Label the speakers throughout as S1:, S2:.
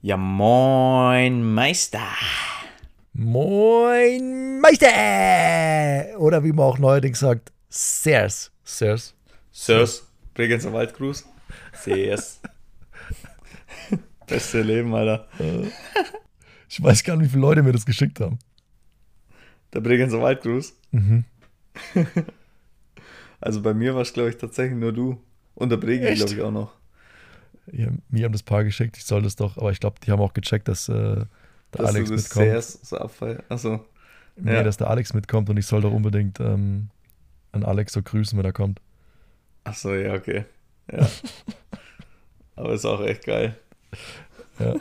S1: Ja, moin Meister.
S2: Moin Meister! Oder wie man auch neuerdings sagt, Sirs. Sirs.
S1: Sirs. Bregenzer Waldgruß. Sirs. Beste Leben, Alter.
S2: Ich weiß gar nicht, wie viele Leute mir das geschickt haben.
S1: Der Bregenzer Waldgruß.
S2: Mhm.
S1: Also bei mir war es, glaube ich, tatsächlich nur du. Und der
S2: Echt?
S1: glaube ich, auch noch.
S2: Ja, mir haben das Paar geschickt, ich soll das doch, aber ich glaube, die haben auch gecheckt, dass äh, der
S1: Dass
S2: Alex
S1: du das
S2: mitkommt.
S1: Sirs so abfeiern. Achso.
S2: Nee,
S1: ja.
S2: dass der Alex mitkommt und ich soll doch unbedingt ähm, an Alex so grüßen, wenn er kommt.
S1: Achso, ja, okay. Ja. Aber ist auch echt geil.
S2: Ja.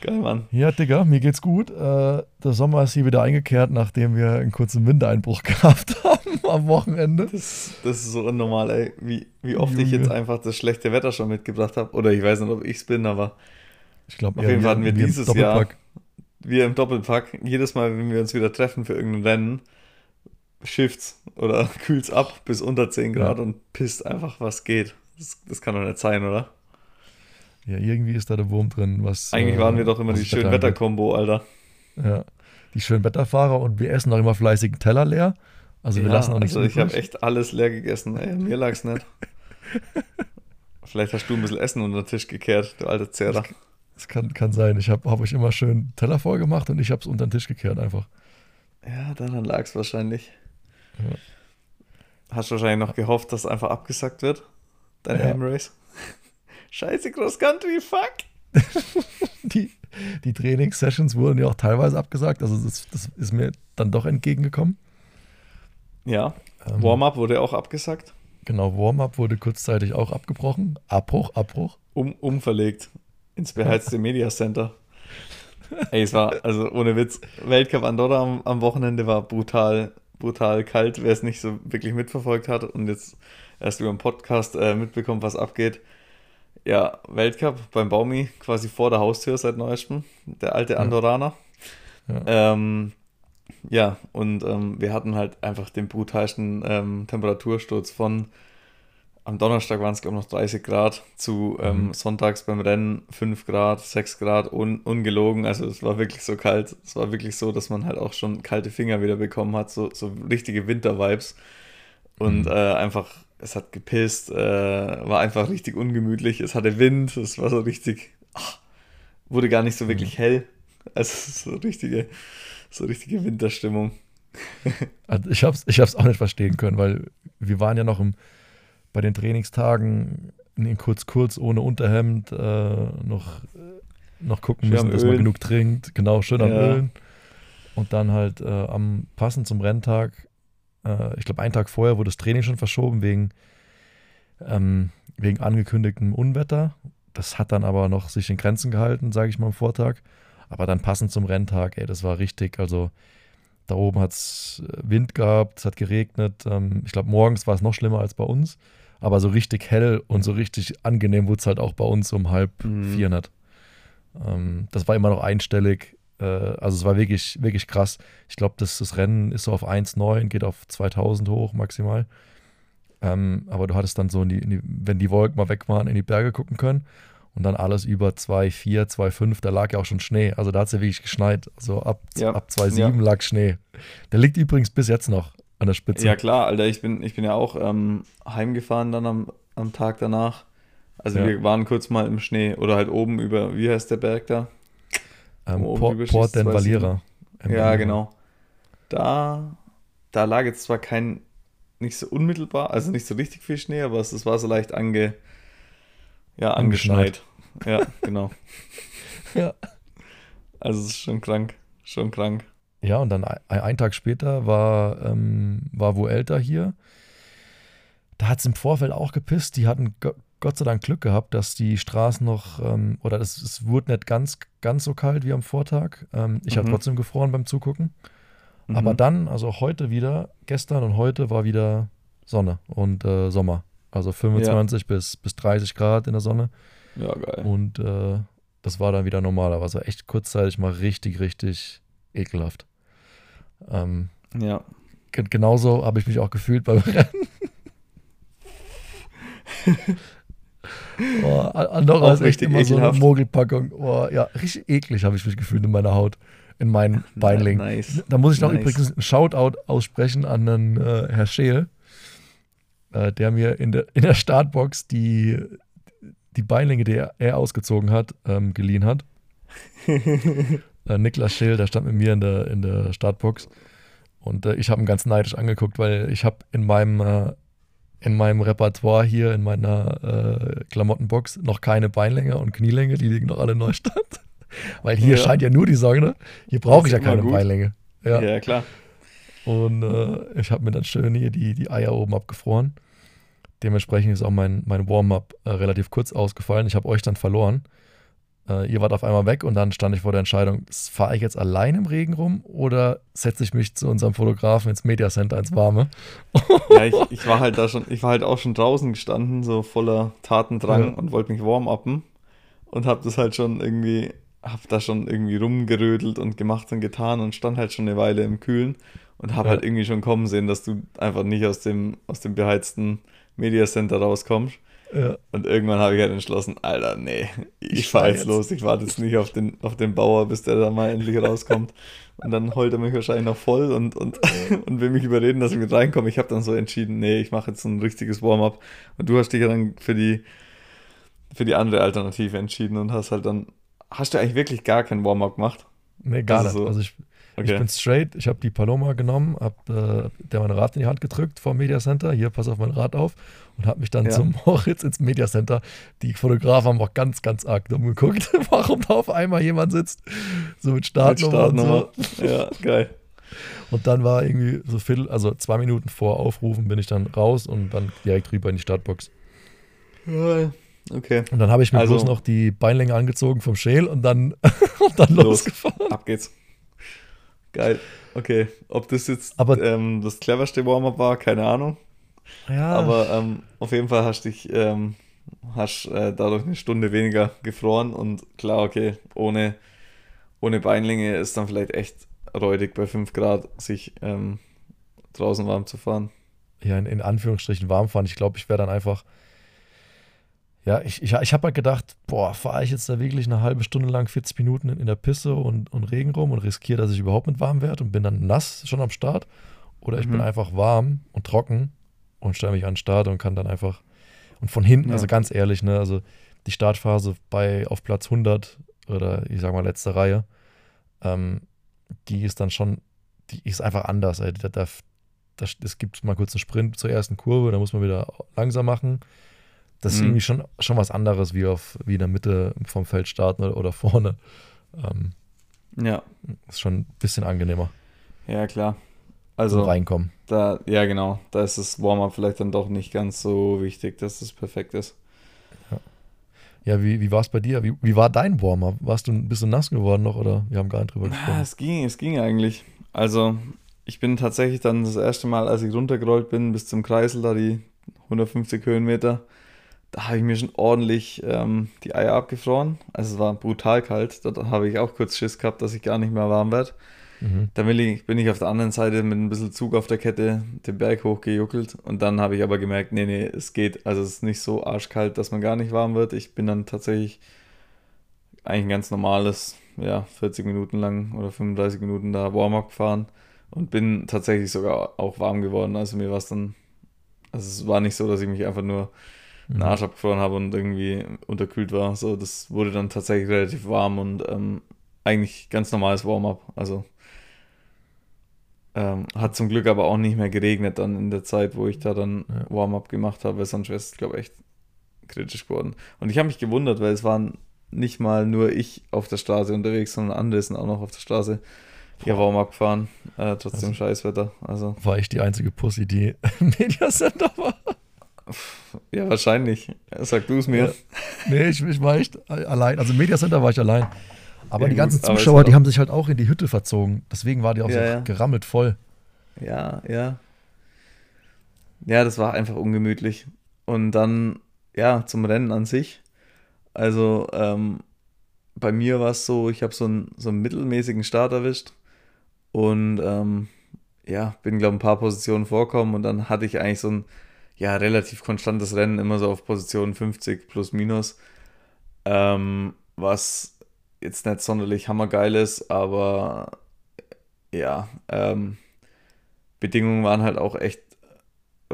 S1: Geil, Mann.
S2: Ja, Digga, mir geht's gut. Äh, der Sommer ist hier wieder eingekehrt, nachdem wir einen kurzen Wintereinbruch gehabt haben am Wochenende.
S1: Das, das ist so unnormal, ey. Wie, wie oft ich
S2: Junge.
S1: jetzt einfach das schlechte Wetter schon mitgebracht habe. Oder ich weiß nicht, ob ich es bin, aber
S2: Ich glaube,
S1: Auf jeden Fall hatten wir dieses Jahr- wir im Doppelpack, jedes Mal, wenn wir uns wieder treffen für irgendein Rennen, shifts oder kühlt's ab bis unter 10 Grad
S2: Ja.
S1: und pisst einfach, was geht. Das, das kann doch nicht sein, oder?
S2: Ja, irgendwie ist da der Wurm drin. Was,
S1: Eigentlich
S2: äh,
S1: waren wir doch immer die
S2: das Wetter
S1: schönen
S2: angeht.
S1: Wetterkombo, Alter.
S2: Ja, die schönen Wetterfahrer und wir essen auch immer fleißig einen Teller leer. Also wir
S1: Ja,
S2: lassen auch nichts
S1: also ich habe echt alles leer gegessen. Ey, mir lag's nicht. Vielleicht hast du ein bisschen Essen unter den Tisch gekehrt, du alter Zehrer.
S2: Das kann, kann sein. Ich habe hab euch immer schön Teller voll gemacht und ich habe es unter den Tisch gekehrt einfach.
S1: Ja, daran lag's wahrscheinlich.
S2: Ja.
S1: Hast du wahrscheinlich noch gehofft, dass einfach abgesagt wird? Dein
S2: Ja.
S1: Ham Race? Scheiße, Cross Country, fuck!
S2: Die, die Trainingssessions wurden ja auch teilweise abgesagt. Also das, das ist mir dann doch entgegengekommen.
S1: Ja,
S2: Ähm,
S1: Warm-up wurde auch abgesagt.
S2: Genau, Warm-up wurde kurzzeitig auch abgebrochen. Abbruch, Abbruch.
S1: Um, umverlegt ins beheizte Media Center. Ey, es war, also ohne Witz, Weltcup Andorra am, am Wochenende war brutal, brutal kalt, wer es nicht so wirklich mitverfolgt hat und jetzt erst über den Podcast äh, mitbekommt, was abgeht. Ja, Weltcup beim Baumi, quasi vor der Haustür seit neuestem, der alte
S2: Ja.
S1: Andorraner.
S2: Ja.
S1: Ähm, ja, und ähm, wir hatten halt einfach den brutalsten ähm, Temperatursturz von am Donnerstag waren es, glaube ich, noch 30 Grad zu ähm,
S2: Mhm.
S1: sonntags beim Rennen 5 Grad, 6 Grad, un, ungelogen. Also es war wirklich so kalt. Es war wirklich so, dass man halt auch schon kalte Finger wieder bekommen hat, so, so richtige Winter-Vibes. Und
S2: Mhm.
S1: äh, einfach, es hat gepisst, äh, war einfach richtig ungemütlich. Es hatte Wind, es war so richtig, ach, wurde gar nicht so wirklich hell. Also so richtige, so richtige Winterstimmung.
S2: Also ich habe es ich hab's auch nicht verstehen können, weil wir waren ja noch im, bei den Trainingstagen in kurz kurz ohne Unterhemd äh, noch, noch gucken
S1: Schön
S2: müssen, dass man genug trinkt. Genau, schön am
S1: Ja.
S2: Ölen. Und dann halt äh, am passend zum Renntag, äh, ich glaube einen Tag vorher wurde das Training schon verschoben wegen, ähm, wegen angekündigtem Unwetter. Das hat dann aber noch sich in Grenzen gehalten, sage ich mal am Vortag. Aber dann passend zum Renntag, ey, das war richtig, also da oben hat es Wind gehabt, es hat geregnet. Ähm, ich glaube, morgens war es noch schlimmer als bei uns. Aber so richtig hell und so richtig angenehm wurde es halt auch bei uns um halb
S1: Mhm.
S2: vier. Ähm, das war immer noch einstellig. Äh, also es war wirklich, wirklich krass. Ich glaube, das, das Rennen ist so auf 1,9, geht auf 2000 hoch maximal. Ähm, aber du hattest dann so, in die, in die, wenn die Wolken mal weg waren, in die Berge gucken können. Und dann alles über 2,4, 2,5, da lag ja auch schon Schnee. Also da hat es ja wirklich geschneit. Also ab,
S1: Ja,
S2: ab 2,7 lag Schnee. Der liegt übrigens bis jetzt noch an der Spitze.
S1: Ja, klar, Alter, ich bin, ich bin ja auch ähm, heimgefahren dann am, am Tag danach. Also
S2: Ja.
S1: wir waren kurz mal im Schnee oder halt oben über, wie heißt der Berg da?
S2: Ähm,
S1: oben
S2: Port, Port den Valera.
S1: Ja, genau. Da, da lag jetzt zwar kein, nicht so unmittelbar, also nicht so richtig viel Schnee, aber es, es war so leicht ange, ja,
S2: Angeschneit.
S1: Ja, genau.
S2: Ja.
S1: Also es ist schon krank, schon krank.
S2: Ja, und dann ein, ein Tag später war, ähm, war Vuelta hier. Da hat es im Vorfeld auch gepisst. Die hatten Gott sei Dank Glück gehabt, dass die Straßen noch, ähm, oder es, es wurde nicht ganz, ganz so kalt wie am Vortag. Ähm, ich habe
S1: Mhm.
S2: trotzdem gefroren beim Zugucken.
S1: Mhm.
S2: Aber dann, also heute wieder, gestern und heute war wieder Sonne und äh, Sommer. Also 25 bis, bis 30 Grad in der Sonne.
S1: Ja, geil.
S2: Und äh, das war dann wieder normal. Aber es war echt kurzzeitig mal richtig, richtig ekelhaft. Ähm,
S1: Ja.
S2: genauso habe ich mich auch gefühlt beim Rennen. oh, Andorra ist echt immer ekelhaft. so eine Mogelpackung. Oh, ja, richtig eklig habe ich mich gefühlt in meiner Haut, in meinen Beinlingen. Nice. Da muss ich noch nice. übrigens einen Shoutout aussprechen an den äh, Herr Scheel, äh, der mir in der, in der Startbox die, die Beinlänge, die er, er ausgezogen hat, ähm, geliehen hat. äh, Niklas Scheel, der stand mit mir in der, in der Startbox. Und äh, ich habe ihn ganz neidisch angeguckt, weil ich habe in meinem äh, in meinem Repertoire hier, in meiner äh, Klamottenbox, noch keine Beinlänge und Knielänge, die liegen noch alle Neustadt. Weil hier ja. scheint ja nur die Sonne. Hier brauche ich ja keine gut. Beinlänge.
S1: Ja, ja klar.
S2: Und äh, ich habe mir dann schön hier die, die Eier oben abgefroren. Dementsprechend ist auch mein, mein Warm-up äh, relativ kurz ausgefallen. Ich habe euch dann verloren. Äh, ihr wart auf einmal weg und dann stand ich vor der Entscheidung, fahre ich jetzt allein im Regen rum oder setze ich mich zu unserem Fotografen ins Mediacenter ins Warme?
S1: ja, ich, ich, war halt da schon, ich war halt auch schon draußen gestanden, so voller Tatendrang ja. und wollte mich warm upen und habe das halt schon irgendwie, habe da schon irgendwie rumgerödelt und gemacht und getan und stand halt schon eine Weile im Kühlen und habe ja. halt irgendwie schon kommen sehen, dass du einfach nicht aus dem, aus dem beheizten Mediacenter rauskommst. Ja. Und irgendwann habe ich halt entschlossen, Alter, nee, ich, ich fahre jetzt, los. Ich warte jetzt nicht auf den, auf den Bauer, bis der da mal endlich rauskommt. Und dann heult er mich wahrscheinlich noch voll und, und, und will mich überreden, dass ich mit reinkomme. Ich habe dann so entschieden, nee, ich mache jetzt ein richtiges Warm-up. Und du hast dich ja dann für die, für die andere Alternative entschieden und hast halt dann, hast du eigentlich wirklich gar kein Warm-up gemacht?
S2: Nee, gar also nicht. So, also ich, Okay. Ich bin straight, ich habe die Paloma genommen, habe äh, der mein Rad in die Hand gedrückt vom Media Center, hier, pass auf mein Rad auf und habe mich dann ja. zum Moritz ins Media Center. Die Fotografen haben auch ganz, ganz arg dumm geguckt, warum da auf einmal jemand sitzt, so mit Startnummer, mit Startnummer.
S1: So. Ja, geil.
S2: Und dann war irgendwie so Viertel, also zwei Minuten vor Aufrufen bin ich dann raus und dann direkt rüber in die Startbox.
S1: Ja, okay.
S2: Und dann habe ich mir also, bloß noch die Beinlänge angezogen vom Schäl und dann, und dann los, losgefahren.
S1: Ab geht's. Geil. Okay. Ob das jetzt aber, ähm, das cleverste Warm-up war, keine Ahnung. Ja. Aber ähm, auf jeden Fall hast dich ähm, hast äh, dadurch eine Stunde weniger gefroren und klar, okay, ohne, ohne Beinlinge ist dann vielleicht echt räudig bei 5 Grad, sich ähm, draußen warm zu fahren.
S2: Ja, in, in Anführungsstrichen warm fahren. Ich glaube, ich wäre dann einfach ja, ich, ich, ich habe halt gedacht, boah, fahre ich jetzt da wirklich eine halbe Stunde lang 40 Minuten in, in der Pisse und, und Regen rum und riskiere, dass ich überhaupt mit warm werde und bin dann nass schon am Start. Oder ich mhm. bin einfach warm und trocken und stelle mich an den Start und kann dann einfach. Und von hinten, ja. also ganz ehrlich, ne, also die Startphase bei auf Platz 100 oder ich sag mal letzte Reihe, ähm, die ist dann schon, die ist einfach anders. Ey. Da, da, das, es gibt mal kurz einen Sprint zur ersten Kurve, da muss man wieder langsam machen. Das ist mhm. irgendwie schon, schon was anderes, wie, auf, wie in der Mitte vom Feld starten oder, vorne. Ähm,
S1: ja.
S2: Ist schon ein bisschen angenehmer.
S1: Ja, klar. Also
S2: reinkommen.
S1: Da, ja, genau. Da ist das Warm-up vielleicht dann doch nicht ganz so wichtig, dass es perfekt ist.
S2: Ja, ja wie, wie war es bei dir? Wie, wie war dein Warm-up? Warst du ein bisschen nass geworden noch oder wir haben gar nicht drüber gesprochen?
S1: Ja, es ging, es ging eigentlich. Also, ich bin tatsächlich dann das erste Mal, als ich runtergerollt bin, bis zum Kreisel, da die 150 Höhenmeter, da habe ich mir schon ordentlich ähm, die Eier abgefroren. Also es war brutal kalt. Da habe ich auch kurz Schiss gehabt, dass ich gar nicht mehr warm werde. Mhm. Dann bin ich, bin ich auf der anderen Seite mit ein bisschen Zug auf der Kette den Berg hochgejuckelt und dann habe ich aber gemerkt, nee, nee, es geht. Also es ist nicht so arschkalt, dass man gar nicht warm wird. Ich bin dann tatsächlich eigentlich ein ganz normales, ja, 40 Minuten lang oder 35 Minuten da Warm-up gefahren und bin tatsächlich sogar auch warm geworden. Also mir war es dann, also es war nicht so, dass ich mich einfach nur einen Arsch abgefroren habe und irgendwie unterkühlt war. So, das wurde dann tatsächlich relativ warm und ähm, eigentlich ganz normales Warm-up. Also ähm, hat zum Glück aber auch nicht mehr geregnet dann in der Zeit, wo ich da dann ja. Warm-up gemacht habe, sonst wäre es, glaube ich, echt kritisch geworden. Und ich habe mich gewundert, weil es waren nicht mal nur ich auf der Straße unterwegs, sondern andere sind auch noch auf der Straße ihr Warm-up gefahren. Äh, trotzdem also, Scheißwetter. Also.
S2: War ich die einzige Pussy, die im Mediacenter war?
S1: Ja, wahrscheinlich. Sag du es mir. Ja.
S2: Nee, ich, ich war echt allein. Also im Mediacenter war ich allein. Aber ja, die ganzen gut, Zuschauer, die haben sich halt auch in die Hütte verzogen. Deswegen war die auch ja, so gerammelt voll.
S1: Ja, ja. Ja, das war einfach ungemütlich. Und dann, ja, zum Rennen an sich. Also, ähm, bei mir war es so, ich habe so einen, so einen mittelmäßigen Start erwischt. Und ähm, ja, bin, glaube ich, ein paar Positionen vorkommen und dann hatte ich eigentlich so ein, ja, relativ konstantes Rennen, immer so auf Position 50 plus minus. Ähm, was jetzt nicht sonderlich hammergeil ist, aber ja, ähm, Bedingungen waren halt auch echt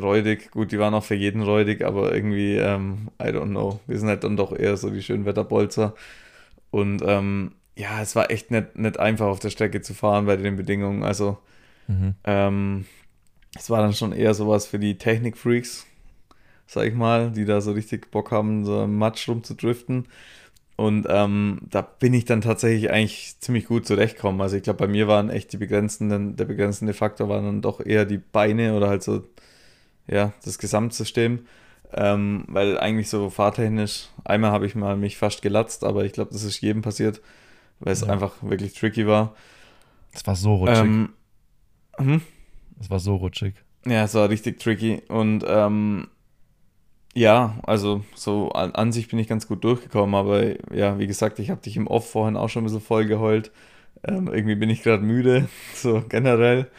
S1: räudig. Gut, die waren auch für jeden räudig, aber irgendwie, ähm, I don't know. Wir sind halt dann doch eher so die schönen Wetterbolzer. Und ähm, ja, es war echt nicht, nicht einfach auf der Strecke zu fahren bei den Bedingungen. Also, mhm. Es war dann schon eher sowas für die Technik-Freaks, sag ich mal, die da so richtig Bock haben, so im Matsch rumzudriften. Und ähm, da bin ich dann tatsächlich eigentlich ziemlich gut zurechtgekommen. Also ich glaube, bei mir waren echt die begrenzenden, der begrenzende Faktor waren dann doch eher die Beine oder halt so, ja, das Gesamtsystem. Ähm, weil eigentlich so fahrtechnisch, einmal habe ich mal mich fast gelatzt, aber ich glaube, das ist jedem passiert, weil es ja. einfach wirklich tricky war.
S2: Es war so rutschig. Ähm, hm? Es war so rutschig.
S1: Ja, es war richtig tricky. Und ähm, ja, also so an, an, sich bin ich ganz gut durchgekommen, aber ja, wie gesagt, ich habe dich im Off vorhin auch schon ein bisschen voll geheult. Ähm, irgendwie bin ich gerade müde, so generell,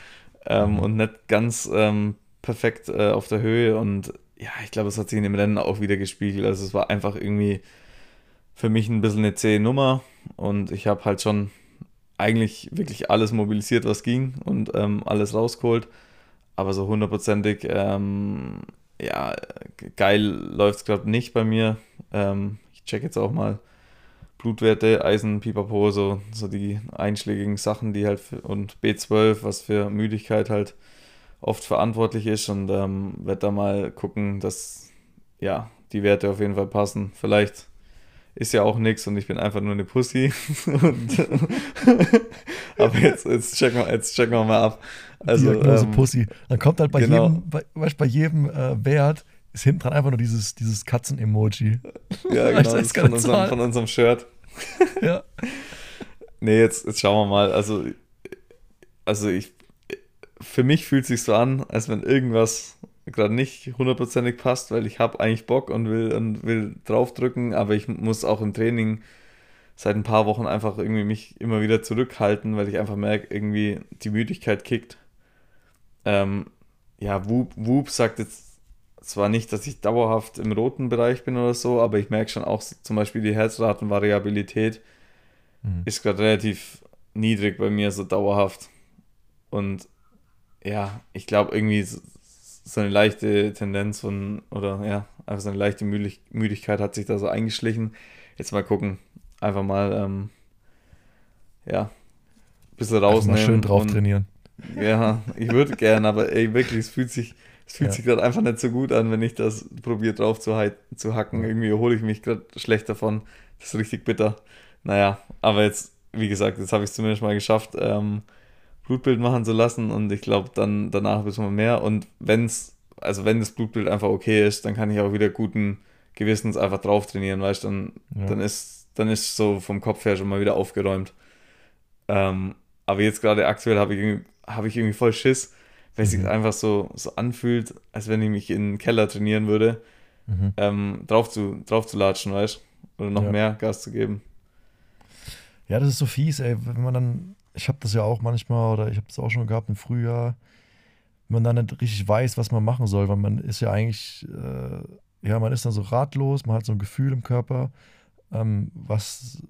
S1: ähm, mhm. und nicht ganz ähm, perfekt äh, auf der Höhe. Und ja, ich glaube, es hat sich in dem Rennen auch wieder gespiegelt. Also es war einfach irgendwie für mich ein bisschen eine zähe Nummer und ich habe halt schon eigentlich wirklich alles mobilisiert, was ging und ähm, alles rausgeholt. Aber so hundertprozentig ähm, ja, geil läuft es gerade nicht bei mir. Ähm, ich check jetzt auch mal Blutwerte, Eisen, Pipapo, so, so die einschlägigen Sachen, die halt für, und B12, was für Müdigkeit halt oft verantwortlich ist und ähm, werde da mal gucken, dass ja, die Werte auf jeden Fall passen. Vielleicht ist ja auch nichts und ich bin einfach nur eine Pussy. und, aber jetzt, jetzt, checken wir, jetzt checken wir mal ab.
S2: Also, Diagnose ähm, Pussy. Dann kommt halt bei genau. jedem, bei, bei jedem äh, Wert ist hinten dran einfach nur dieses, dieses Katzen-Emoji.
S1: Ja, genau, das ist von unserem, von unserem Shirt. ja. Nee, jetzt, jetzt schauen wir mal. Also, also ich, für mich fühlt es sich so an, als wenn irgendwas gerade nicht hundertprozentig passt, weil ich habe eigentlich Bock und will und will draufdrücken, aber ich muss auch im Training seit ein paar Wochen einfach irgendwie mich immer wieder zurückhalten, weil ich einfach merke, irgendwie die Müdigkeit kickt. Ähm, ja, Whoop, Whoop sagt jetzt zwar nicht, dass ich dauerhaft im roten Bereich bin oder so, aber ich merke schon auch zum Beispiel die Herzratenvariabilität mhm. ist gerade relativ niedrig bei mir, so dauerhaft. Und ja, ich glaube irgendwie so, eine leichte Tendenz von, oder ja, einfach so eine leichte Müdigkeit hat sich da so eingeschlichen. Jetzt mal gucken. Einfach mal, ähm, ja, ein bisschen rausnehmen. Mal
S2: schön drauf und, trainieren.
S1: Ja, ich würde gern, aber ey, wirklich, es fühlt sich, es fühlt ja. sich gerade einfach nicht so gut an, wenn ich das probiere drauf zu, zu hacken. Irgendwie hole ich mich gerade schlecht davon. Das ist richtig bitter. Naja, aber jetzt, wie gesagt, jetzt habe ich es zumindest mal geschafft. Ähm, Blutbild machen zu lassen und ich glaube, dann danach wissen wir mehr. Und wenn es, also wenn das Blutbild einfach okay ist, dann kann ich auch wieder guten Gewissens einfach drauf trainieren, weißt du, dann, ja. dann ist, dann ist so vom Kopf her schon mal wieder aufgeräumt. Ähm, aber jetzt gerade aktuell habe ich, irgendwie, hab ich irgendwie voll Schiss, weil mhm. es sich einfach so, so anfühlt, als wenn ich mich in den Keller trainieren würde, mhm. ähm, drauf, zu, drauf zu latschen, weißt du? Oder noch ja. mehr Gas zu geben.
S2: Ja, das ist so fies, ey, wenn man dann ich habe das ja auch manchmal oder ich habe es auch schon gehabt im Frühjahr, wenn man dann nicht richtig weiß, was man machen soll, weil man ist ja eigentlich, äh, ja, man ist dann so ratlos, man hat so ein Gefühl im Körper, ähm, was,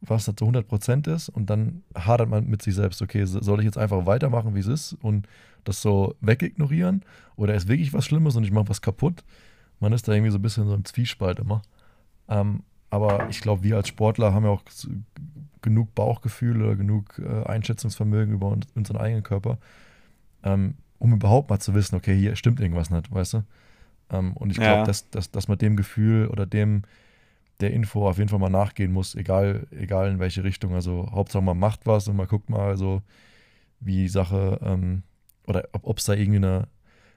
S2: was zu 100% ist und dann hadert man mit sich selbst, okay, soll ich jetzt einfach weitermachen, wie es ist und das so wegignorieren oder ist wirklich was Schlimmes und ich mache was kaputt? Man ist da irgendwie so ein bisschen so im Zwiespalt immer. Ähm, aber ich glaube, wir als Sportler haben ja auch genug Bauchgefühl oder genug äh, Einschätzungsvermögen über uns, unseren eigenen Körper, ähm, um überhaupt mal zu wissen, okay, hier stimmt irgendwas nicht, weißt du? Ähm, und ich glaube, ja. dass, dass, dass man dem Gefühl oder dem der Info auf jeden Fall mal nachgehen muss, egal, egal in welche Richtung. Also Hauptsache man macht was und man guckt mal so, wie die Sache ähm, oder ob es da irgendwie eine,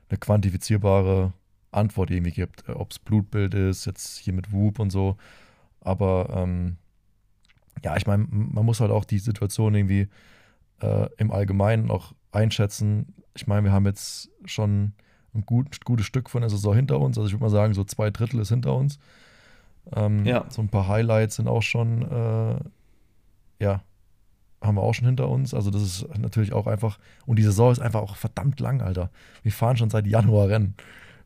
S2: eine quantifizierbare Antwort irgendwie gibt. Ob es Blutbild ist, jetzt hier mit Whoop und so aber ähm, ja, ich meine, man muss halt auch die Situation irgendwie äh, im Allgemeinen auch einschätzen. Ich meine, wir haben jetzt schon ein gut, gutes Stück von der Saison hinter uns. Also ich würde mal sagen, so zwei Drittel ist hinter uns. Ähm, ja. So ein paar Highlights sind auch schon, äh, ja, haben wir auch schon hinter uns. Also das ist natürlich auch einfach, und die Saison ist einfach auch verdammt lang, Alter. Wir fahren schon seit Januar Rennen.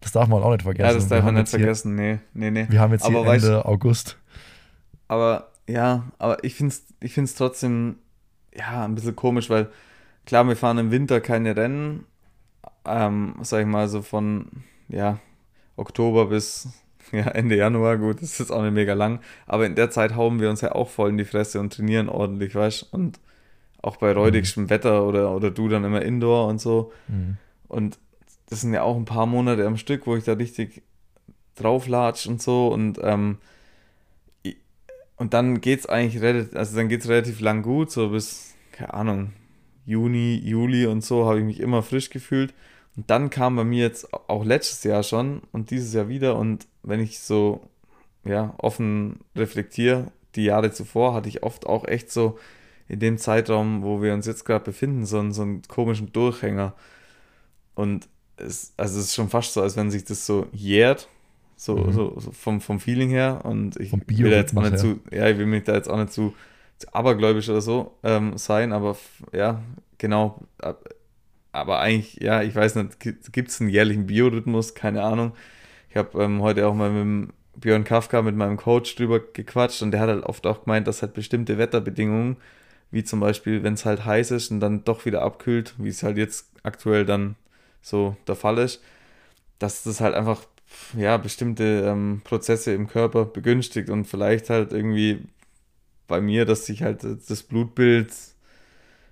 S2: Das darf man auch nicht vergessen.
S1: Ja, das darf man nicht
S2: jetzt hier-
S1: vergessen. Nee, nee, nee.
S2: Wir haben jetzt hier
S1: Aber weißt-
S2: Ende August.
S1: Aber ja, aber ich finde es ich find's trotzdem ja, ein bisschen komisch, weil klar, wir fahren im Winter keine Rennen. Ähm, sag ich mal, so von ja, Oktober bis ja, Ende Januar, gut, das ist auch nicht mega lang. Aber in der Zeit hauen wir uns ja auch voll in die Fresse und trainieren ordentlich, weißt Und auch bei räudigem Wetter oder, oder du dann immer Indoor und so.
S2: Mhm.
S1: Und das sind ja auch ein paar Monate am Stück, wo ich da richtig drauflatsch und so. Und, ähm, und dann geht's eigentlich relativ, also dann geht's relativ lang gut, so bis, keine Ahnung, Juni, Juli und so habe ich mich immer frisch gefühlt. Und dann kam bei mir jetzt auch letztes Jahr schon und dieses Jahr wieder. Und wenn ich so, ja, offen reflektiere, die Jahre zuvor hatte ich oft auch echt so in dem Zeitraum, wo wir uns jetzt gerade befinden, so, einen- so einen komischen Durchhänger. Und es, also es ist schon fast so, als wenn sich das so jährt, so,
S2: Mhm.
S1: so, so vom, vom Feeling her. Und ich will da jetzt auch nicht zu, ja, ich will mich da jetzt auch nicht zu, zu abergläubisch oder so ähm, sein, aber ja, genau. Ab- Aber eigentlich, ja, ich weiß nicht, gibt es einen jährlichen Biorhythmus? Keine Ahnung. Ich habe ähm, heute auch mal mit dem Björn Kafka, mit meinem Coach drüber gequatscht und der hat halt oft auch gemeint, dass halt bestimmte Wetterbedingungen, wie zum Beispiel, wenn es halt heiß ist und dann doch wieder abkühlt, wie es halt jetzt aktuell dann so der Fall ist, dass das halt einfach ja bestimmte ähm, Prozesse im Körper begünstigt und vielleicht halt irgendwie bei mir, dass sich halt das Blutbild,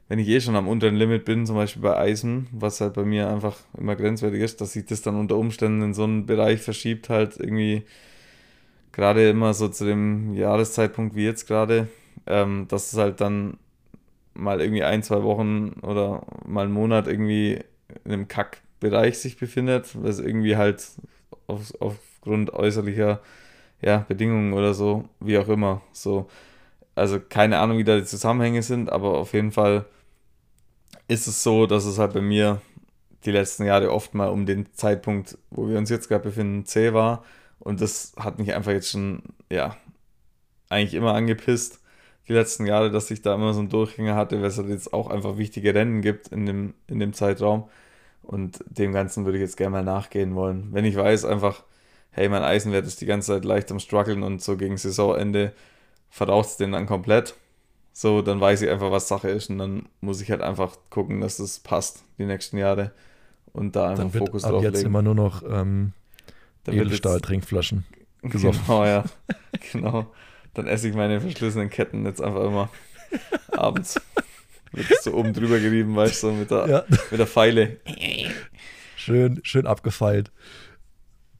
S1: wenn ich eh schon am unteren Limit bin, zum Beispiel bei Eisen, was halt bei mir einfach immer grenzwertig ist, dass sich das dann unter Umständen in so einen Bereich verschiebt, halt irgendwie gerade immer so zu dem Jahreszeitpunkt wie jetzt gerade, ähm, dass es halt dann mal irgendwie ein, zwei Wochen oder mal einen Monat irgendwie in einem Kackbereich sich befindet, was irgendwie halt auf, aufgrund äußerlicher ja, Bedingungen oder so, wie auch immer, so. Also keine Ahnung, wie da die Zusammenhänge sind, aber auf jeden Fall ist es so, dass es halt bei mir die letzten Jahre oft mal um den Zeitpunkt, wo wir uns jetzt gerade befinden, zäh war. Und das hat mich einfach jetzt schon, ja, eigentlich immer angepisst, die letzten Jahre, dass ich da immer so einen Durchhänger hatte, weil es halt jetzt auch einfach wichtige Rennen gibt in dem, in dem Zeitraum. Und dem Ganzen würde ich jetzt gerne mal nachgehen wollen. Wenn ich weiß, einfach, hey, mein Eisenwert ist die ganze Zeit leicht am struggeln und so gegen Saisonende verraucht es den dann komplett. So, dann weiß ich einfach, was Sache ist und dann muss ich halt einfach gucken, dass das passt die nächsten Jahre und da einfach
S2: Dann wird
S1: Fokus
S2: ab
S1: drauf
S2: jetzt
S1: legen.
S2: immer nur noch ähm, Edelstahl-Trinkflaschen gesoffen.
S1: Genau, ja. genau. Dann esse ich meine verschlissenen Ketten jetzt einfach immer abends. Wird so oben drüber gerieben, weißt du, so mit der,
S2: Ja,
S1: mit der Feile.
S2: schön, schön abgefeilt.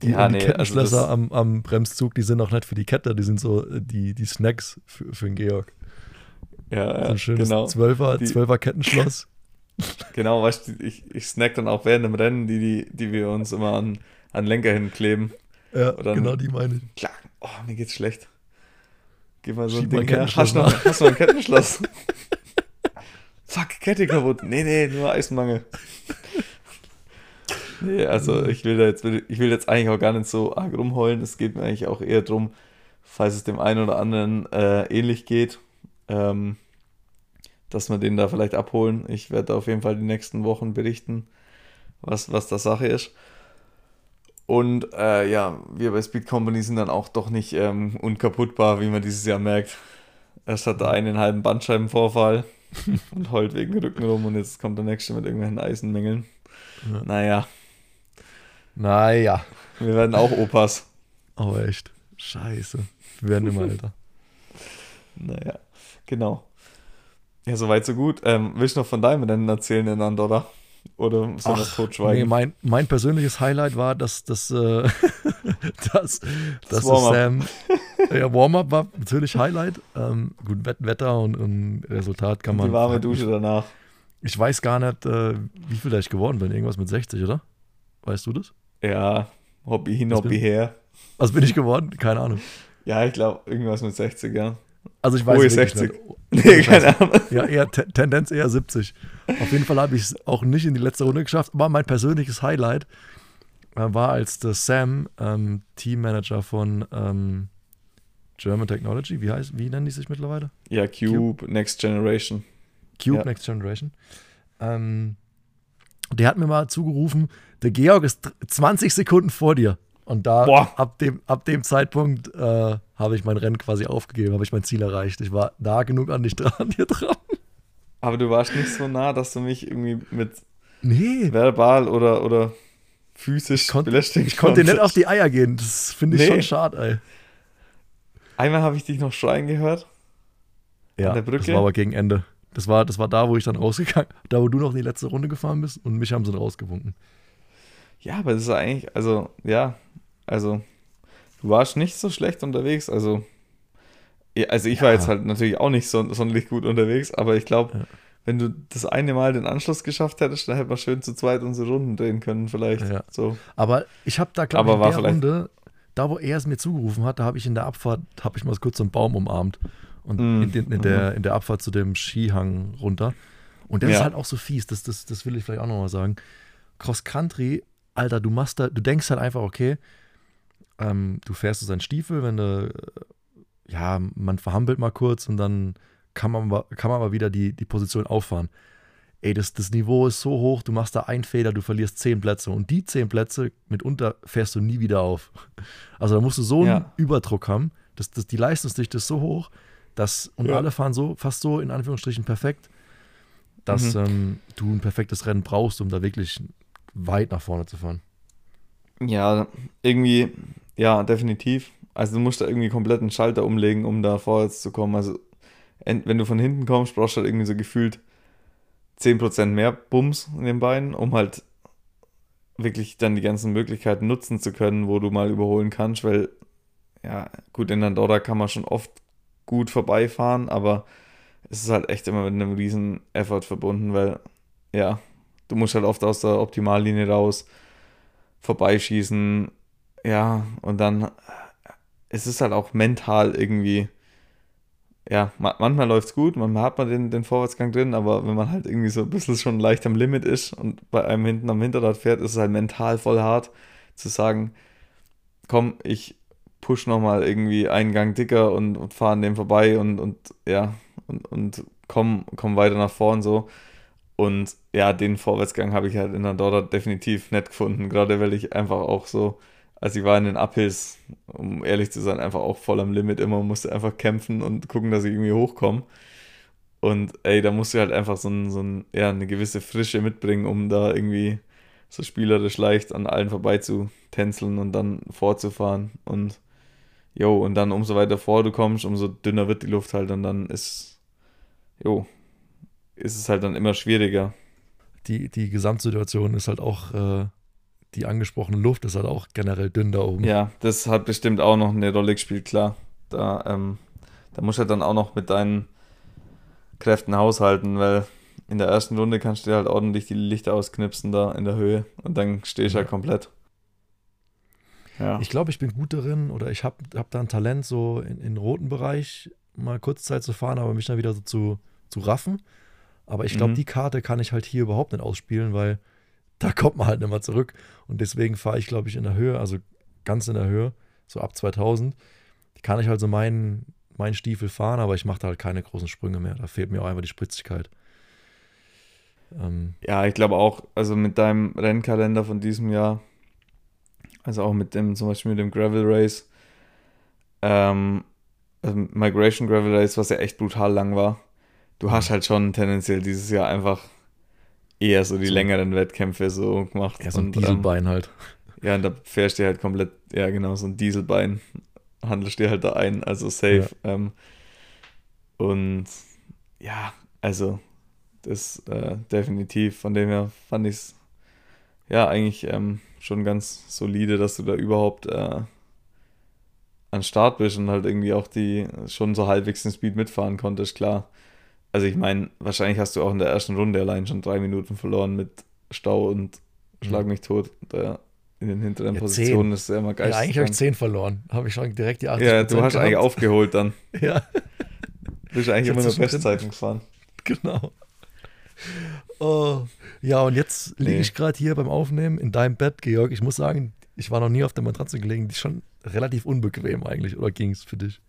S2: Die,
S1: Ja,
S2: die
S1: nee, also
S2: am, am Bremszug, die sind auch nicht für die Kette, die sind so die, die Snacks für, für den Georg.
S1: Ja,
S2: so
S1: ja
S2: ein schönes
S1: genau.
S2: Zwölfer,
S1: Die-
S2: Zwölfer Kettenschloss.
S1: Genau, weißt du, ich, ich snack dann auch während dem Rennen, die, die, die wir uns immer an, an Lenker hinkleben.
S2: Ja,
S1: dann-
S2: genau die meine ich.
S1: Klar, oh, mir geht's schlecht. Gib mal so ein
S2: Schieb mal
S1: Ding
S2: ein
S1: her.
S2: Kettenschloss
S1: Hast du noch, hast du noch ein Kettenschloss? Fuck, Kette kaputt. Nee, nee, nur Eisenmangel. Nee, also ich will da jetzt, ich will jetzt eigentlich auch gar nicht so arg rumheulen. Es geht mir eigentlich auch eher darum, falls es dem einen oder anderen äh, ähnlich geht, ähm, dass wir den da vielleicht abholen. Ich werde auf jeden Fall die nächsten Wochen berichten, was, was da Sache ist. Und äh, ja, wir bei Speed Company sind dann auch doch nicht ähm, unkaputtbar, wie man dieses Jahr merkt. Erst hat der eine einen halben Bandscheibenvorfall und heult wegen Rücken rum und jetzt kommt der nächste mit irgendwelchen Eisenmängeln.
S2: Ja.
S1: Naja,
S2: Naja,
S1: wir werden auch Opas.
S2: aber echt. Scheiße. Wir werden immer älter.
S1: Naja, genau. Ja, soweit so gut. Ähm, willst du noch von deinem Rennen erzählen in Andorra? Oder soll das
S2: Nee,
S1: totschweigen?
S2: mein, mein persönliches Highlight war, dass, dass, äh, dass, dass
S1: Warm-up.
S2: Sam. Ja, Warm-up war natürlich Highlight. Ähm, gut, Wett- Wetter und, und Resultat kann man.
S1: die warme Dusche danach.
S2: Ich weiß gar nicht, äh, wie viel da ich geworden bin. Irgendwas mit 60, oder? Weißt du das?
S1: Ja, Hobby hin,
S2: Das
S1: Hobby
S2: bin-
S1: her.
S2: Was bin ich geworden? Keine Ahnung.
S1: Ja, ich glaube, irgendwas mit 60, ja.
S2: Also ich weiß wirklich
S1: 60.
S2: nicht.
S1: Nee, keine Ahnung.
S2: Ja, eher te Tendenz eher 70. Auf jeden Fall habe ich es auch nicht in die letzte Runde geschafft. Aber mein persönliches Highlight äh, war, als der Sam, ähm, Teammanager von ähm, German Technology, wie heißt, wie nennen die sich mittlerweile?
S1: Ja, Cube, Next Generation.
S2: Cube
S1: Ja.
S2: Next Generation. Ähm, der hat mir mal zugerufen, der Georg ist dr- 20 Sekunden vor dir. Und da,
S1: Boah.
S2: ab dem, ab dem Zeitpunkt, äh, habe ich mein Rennen quasi aufgegeben, habe ich mein Ziel erreicht. Ich war nah genug an dich dran, an dir dran.
S1: Aber du warst nicht so nah, dass du mich irgendwie mit
S2: Nee,
S1: verbal oder, oder physisch
S2: konnt,
S1: belästigen
S2: ich konnte dir nicht auf die Eier gehen. Das finde ich
S1: Nee.
S2: schon schade, ey.
S1: Einmal habe ich dich noch schreien gehört.
S2: Ja,
S1: An der Brücke?
S2: das war aber gegen Ende. Das war, das war da, wo ich dann rausgegangen da wo du noch in die letzte Runde gefahren bist und mich haben sie rausgewunken.
S1: Ja, aber das ist eigentlich, also, ja, also, du warst nicht so schlecht unterwegs. Also, ja, also ich war
S2: Ja.
S1: jetzt halt natürlich auch nicht so, sonderlich gut unterwegs, aber ich glaube,
S2: Ja.
S1: wenn du das eine Mal den Anschluss geschafft hättest, dann hätten wir schön zu zweit unsere Runden drehen können, vielleicht. So.
S2: Aber ich habe da, glaube ich, in der Runde, da wo er es mir zugerufen hat, da habe ich in der Abfahrt, habe ich mal kurz so einen Baum umarmt. Und
S1: Mm,
S2: in, den, in, der, in der Abfahrt zu dem Skihang runter. Und das ist halt auch so fies, das, das, das will ich vielleicht auch nochmal sagen. Cross Country, Alter, du machst da, du denkst halt einfach, okay, ähm, du fährst so seinen Stiefel, wenn du, äh, ja, man verhampelt mal kurz und dann kann man, kann man aber wieder die, die Position auffahren. Ey, das, das Niveau ist so hoch, du machst da einen Fehler, du verlierst zehn Plätze und die zehn Plätze mitunter fährst du nie wieder auf. Also da musst du so einen
S1: Ja.
S2: Überdruck haben, dass, dass die Leistungsdichte ist so hoch, dass, und
S1: Ja.
S2: alle fahren so, fast so in Anführungsstrichen perfekt, dass
S1: Mhm.
S2: ähm, du ein perfektes Rennen brauchst, um da wirklich weit nach vorne zu fahren.
S1: Ja, irgendwie, ja, definitiv. Also du musst da irgendwie komplett einen Schalter umlegen, um da vorwärts zu kommen. Also wenn du von hinten kommst, brauchst du halt irgendwie so gefühlt 10% mehr Bums in den Beinen, um halt wirklich dann die ganzen Möglichkeiten nutzen zu können, wo du mal überholen kannst, weil, ja, gut, in Andorra kann man schon oft gut vorbeifahren, aber es ist halt echt immer mit einem riesen Effort verbunden, weil, ja, du musst halt oft aus der Optimallinie raus, vorbeischießen, ja, und dann äh, es ist halt auch mental irgendwie, ja, ma manchmal läuft es gut, manchmal hat man den, den Vorwärtsgang drin, aber wenn man halt irgendwie so ein bisschen schon leicht am Limit ist und bei einem hinten am Hinterrad fährt, ist es halt mental voll hart zu sagen, komm, ich push nochmal irgendwie einen Gang dicker und, und fahre an dem vorbei und, und ja, und, und komm, komm weiter nach vorn so. Und ja, den Vorwärtsgang habe ich halt in Andorra definitiv nett gefunden, gerade weil ich einfach auch so, als ich war in den Uphills, um ehrlich zu sein, einfach auch voll am Limit immer, musste einfach kämpfen und gucken, dass ich irgendwie hochkomme. Und ey, da musst du halt einfach so, ein, so ein, ja, eine gewisse Frische mitbringen, um da irgendwie so spielerisch leicht an allen vorbei zu tänzeln und dann vorzufahren. Und jo, und dann umso weiter vor du kommst, umso dünner wird die Luft halt und dann ist, jo, ist es halt dann immer schwieriger.
S2: Die, die Gesamtsituation ist halt auch, äh, die angesprochene Luft ist halt auch generell dünn da oben.
S1: Ja, das hat bestimmt auch noch eine Rolle gespielt, klar. Da, ähm, da musst du halt dann auch noch mit deinen Kräften haushalten, weil in der ersten Runde kannst du dir halt ordentlich die Lichter ausknipsen da in der Höhe und dann stehst du halt
S2: Ja.
S1: komplett. Ja.
S2: Ich glaube, ich bin gut darin oder ich habe hab da ein Talent, so in, in den roten Bereich mal kurz Zeit zu fahren, aber mich dann wieder so zu, zu raffen. Aber ich glaube,
S1: Mhm.
S2: die Karte kann ich halt hier überhaupt nicht ausspielen, weil da kommt man halt nicht mehr zurück. Und deswegen fahre ich, glaube ich, in der Höhe, also ganz in der Höhe, so ab 2000, kann ich halt so meinen, meinen Stiefel fahren, aber ich mache da halt keine großen Sprünge mehr. Da fehlt mir auch einfach die Spritzigkeit. Ähm,
S1: Ja, ich glaube auch, also mit deinem Rennkalender von diesem Jahr, also auch mit dem, zum Beispiel mit dem Gravel Race, ähm, also Migration Gravel Race, was ja echt brutal lang war, du hast halt schon tendenziell dieses Jahr einfach eher so die
S2: So.
S1: längeren Wettkämpfe so gemacht.
S2: ja, so ein
S1: Und, ähm,
S2: Dieselbein halt.
S1: ja, und da fährst du halt komplett, ja genau, so ein Dieselbein, handelst dir halt da ein, also safe. Ähm, und ja, also das äh, definitiv, von dem her fand ich es ja eigentlich ähm, schon ganz solide, dass du da überhaupt äh, an Start bist und halt irgendwie auch die schon so halbwegs den Speed mitfahren konntest, klar. Also ich meine, wahrscheinlich hast du auch in der ersten Runde allein schon drei Minuten verloren mit Stau und Schlag mich tot. Da in den hinteren
S2: Ja,
S1: Positionen ist ja immer
S2: Ja,
S1: geisteskrank.
S2: eigentlich habe ich 10 verloren. Habe ich schon direkt die 80
S1: Ja, du hast eigentlich aufgeholt dann.
S2: Ja,
S1: Du bist eigentlich immer nur Bestzeiten gefahren.
S2: genau. Oh, ja, und jetzt liege
S1: Nee.
S2: ich gerade hier beim Aufnehmen in deinem Bett, Georg. Ich muss sagen, ich war noch nie auf der Matratze gelegen. Die ist schon relativ unbequem eigentlich. Oder ging es für dich?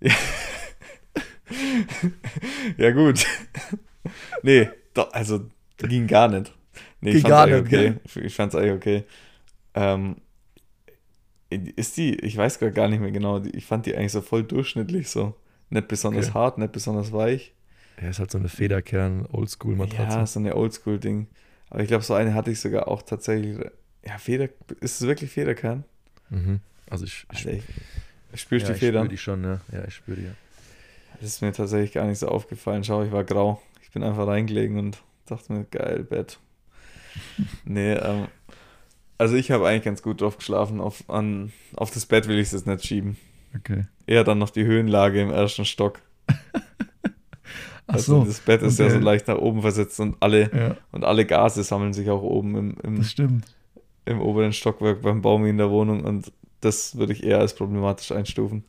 S1: ja, gut. nee, doch, also ging gar nicht. Nee,
S2: Ging
S1: ich
S2: gar nicht,
S1: okay. Ich fand's eigentlich okay. Ähm, ist die, ich weiß gar nicht mehr genau, ich fand die eigentlich so voll durchschnittlich so. Nicht besonders
S2: Okay.
S1: hart, nicht besonders weich.
S2: Er ist halt so eine Federkern-Oldschool-Matratze.
S1: Ja, so eine Oldschool-Ding. Aber ich glaube, so eine hatte ich sogar auch tatsächlich. Ja, Feder. Ist es wirklich Federkern?
S2: Mhm. Also ich, ich,
S1: Alter, ich, ich spürst
S2: ja,
S1: die Federn?
S2: Ich spür die schon, ja. Ja, ich spüre die. Ja.
S1: Das ist mir tatsächlich gar nicht so aufgefallen. Schau, ich war grau. Ich bin einfach reingelegen und dachte mir, geil, Bett. nee, ähm, also ich habe eigentlich ganz gut drauf geschlafen. Auf, an, auf das Bett will ich es jetzt nicht schieben.
S2: Okay.
S1: Eher dann noch die Höhenlage im ersten Stock.
S2: Ach
S1: Also
S2: so.
S1: das Bett ist ja so
S2: okay.
S1: leicht nach oben versetzt und alle,
S2: Ja,
S1: und alle Gase sammeln sich auch oben im, im, im oberen Stockwerk beim Baumi in der Wohnung und das würde ich eher als problematisch einstufen.